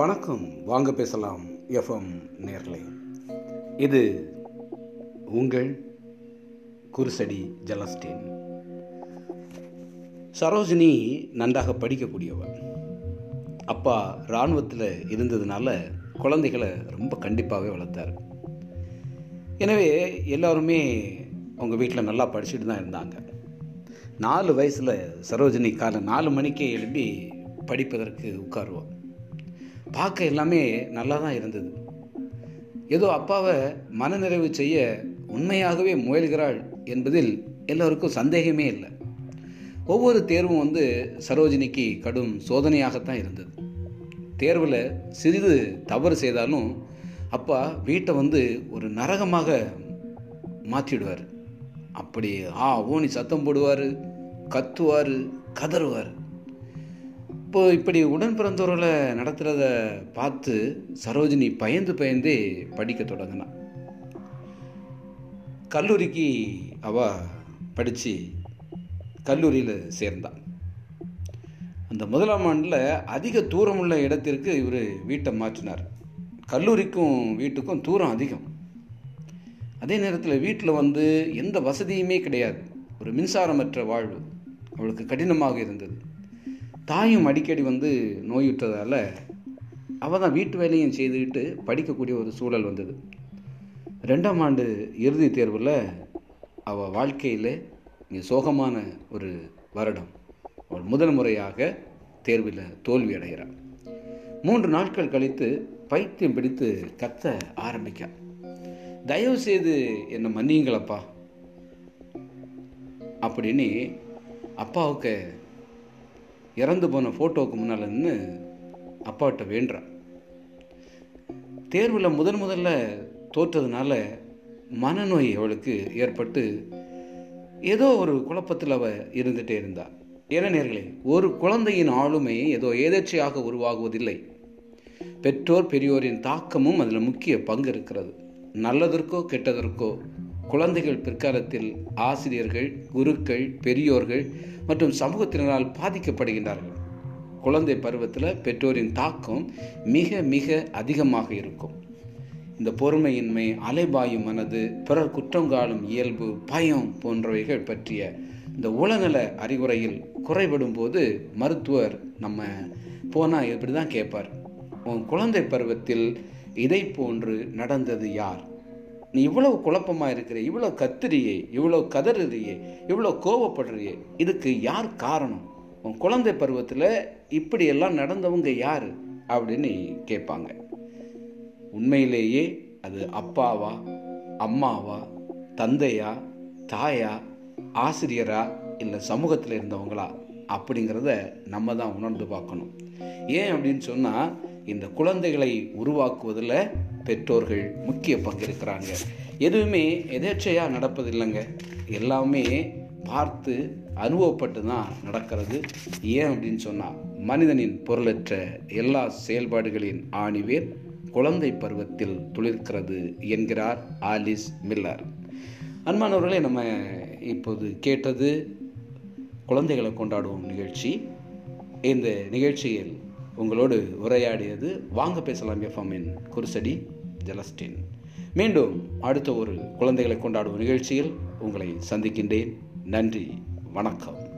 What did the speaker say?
வணக்கம். வாங்க பேசலாம். எஃப்எம் நேர்லை. இது உங்கள் குருசடி ஜலஸ்டின். சரோஜினி நன்றாக படிக்கக்கூடியவள். அப்பா இராணுவத்தில் இருந்ததுனால குழந்தைகளை ரொம்ப கண்டிப்பாகவே வளர்த்தார். எனவே எல்லாருமே அவங்க வீட்டில் நல்லா படிச்சுட்டு தான் இருந்தாங்க. நாலு வயசில் சரோஜினி காலை நாலு மணிக்கே எழுப்பி படிப்பதற்கு உட்காருவோம் பார்க்க எல்லாமே நல்லா தான் இருந்தது. ஏதோ அப்பாவை மனநிறைவு செய்ய உண்மையாகவே முயல்கிறாள் என்பதில் எல்லோருக்கும் சந்தேகமே இல்லை. ஒவ்வொரு தேர்வும் வந்து சரோஜினிக்கு கடும் சோதனையாகத்தான் இருந்தது. தேர்வில் சிறிது தவறு செய்தாலும் அப்பா வீட்டை வந்து ஒரு நரகமாக மாற்றிடுவார். அப்படி ஆ ஓனி சத்தம் போடுவார் கத்துவார் கதறுவார். இப்போ இப்படி உடன் பிறந்தவர்களை நடத்துகிறத பார்த்து சரோஜினி பயந்து பயந்து படிக்க தொடங்கினான் கல்லூரிக்கு அவ படித்து கல்லூரியில் சேர்ந்தான் அந்த முதலாம் ஆண்டில் அதிக தூரம் உள்ள இடத்திற்கு இவர் வீட்டை மாற்றினார். கல்லூரிக்கும் வீட்டுக்கும் தூரம் அதிகம். அதே நேரத்தில் வீட்டில் வந்து எந்த வசதியுமே கிடையாது. ஒரு மின்சாரமற்ற வாழ்வு. அவளுக்கு கடினமாக இருந்தது. தாயும் அடிக்கடி வந்து நோயுற்றதால் அவள் தான் வீட்டு வேலையும் செய்துக்கிட்டு படிக்கக்கூடிய ஒரு சூழல் வந்தது. ரெண்டாம் ஆண்டு இறுதி தேர்வில் அவள் வாழ்க்கையில் இங்கே சோகமான ஒரு வருடம். அவள் முதல் முறையாக தேர்வில் தோல்வி அடைகிறாள். மூன்று நாட்கள் கழித்து பைத்தியம் பிடித்து கத்த ஆரம்பிக்க தயவு செய்து என்னை மன்னியுங்களப்பா அப்படின்னு அப்பாவுக்கு இறந்து போன ஃபோட்டோவுக்கு முன்னால் நின்று அப்பாவிட்ட வேண்டுறான் தேர்வில் முதன் முதல்ல தோற்றதுனால மனநோய் அவளுக்கு ஏற்பட்டு ஏதோ ஒரு குழப்பத்தில் அவள் இருந்துகிட்டே இருந்தாள் என்ன நேர்களே ஒரு குழந்தையின் ஆளுமை ஏதோ ஏதேச்சையாக உருவாகுவதில்லை. பெற்றோர் பெரியோரின் தாக்கமும் அதில் முக்கிய பங்கு இருக்கிறது. நல்லதற்கோ கெட்டதற்கோ குழந்தைகள் பிற்காலத்தில் ஆசிரியர்கள் குருக்கள் பெரியோர்கள் மற்றும் சமூகத்தினரால் பாதிக்கப்படுகின்றார்கள். குழந்தை பருவத்தில் பெற்றோரின் தாக்கம் மிக மிக அதிகமாக இருக்கும். இந்த பொறுமையின்மை அலைபாயும் மனது பிறர் குற்றங்காலும் இயல்பு பயம் போன்றவைகள் பற்றிய இந்த உளநல அறிவுரையில் குறைபடும் போது மருத்துவர் நம்ம போனால் இப்படி தான் கேட்பார். உன் குழந்தை பருவத்தில் இதை போன்று நடந்தது யார்? நீ இவ்வளவு குழப்பமாக இருக்கிற இவ்வளோ கத்துறியே இவ்வளோ கதறியே இவ்வளோ கோவப்படுறியே இதுக்கு யார் காரணம்? உன் குழந்தை பருவத்தில் இப்படியெல்லாம் நடந்தவங்க யார்? அப்படின்னு கேட்பாங்க. உண்மையிலேயே அது அப்பாவா அம்மாவா தந்தையா தாயா ஆசிரியரா இல்லை சமூகத்தில் இருந்தவங்களா? அப்படிங்கிறத நம்ம தான் உணர்ந்து பார்க்கணும். ஏன் அப்படின்னு சொன்னால் இந்த குழந்தைகளை உருவாக்குவதில் பெற்றோர்கள் முக்கிய பங்கு இருக்கிறாங்க எதுவுமே எதேச்சையாக நடப்பதில்லைங்க. எல்லாமே பார்த்து அனுபவப்பட்டு தான் நடக்கிறது. ஏன் அப்படின்னு சொன்னால் மனிதனின் பொருளற்ற எல்லா செயல்பாடுகளின் ஆணிவேர் குழந்தை பருவத்தில் துளிர்க்கிறது என்கிறார் ஆலிஸ் மில்லர். அன்பானவர்களே நம்ம இப்போது கேட்டது குழந்தைகளை கொண்டாடுவோம் நிகழ்ச்சி. இந்த நிகழ்ச்சியில் உங்களோடு உரையாடியது வாங்க பேசலாம் எஃப்எம்மின் குருசடி ஜலஸ்டின். மீண்டும் அடுத்த ஒரு குழந்தைகளை கொண்டாடும் நிகழ்ச்சியில் உங்களை சந்திக்கின்றேன். நன்றி. வணக்கம்.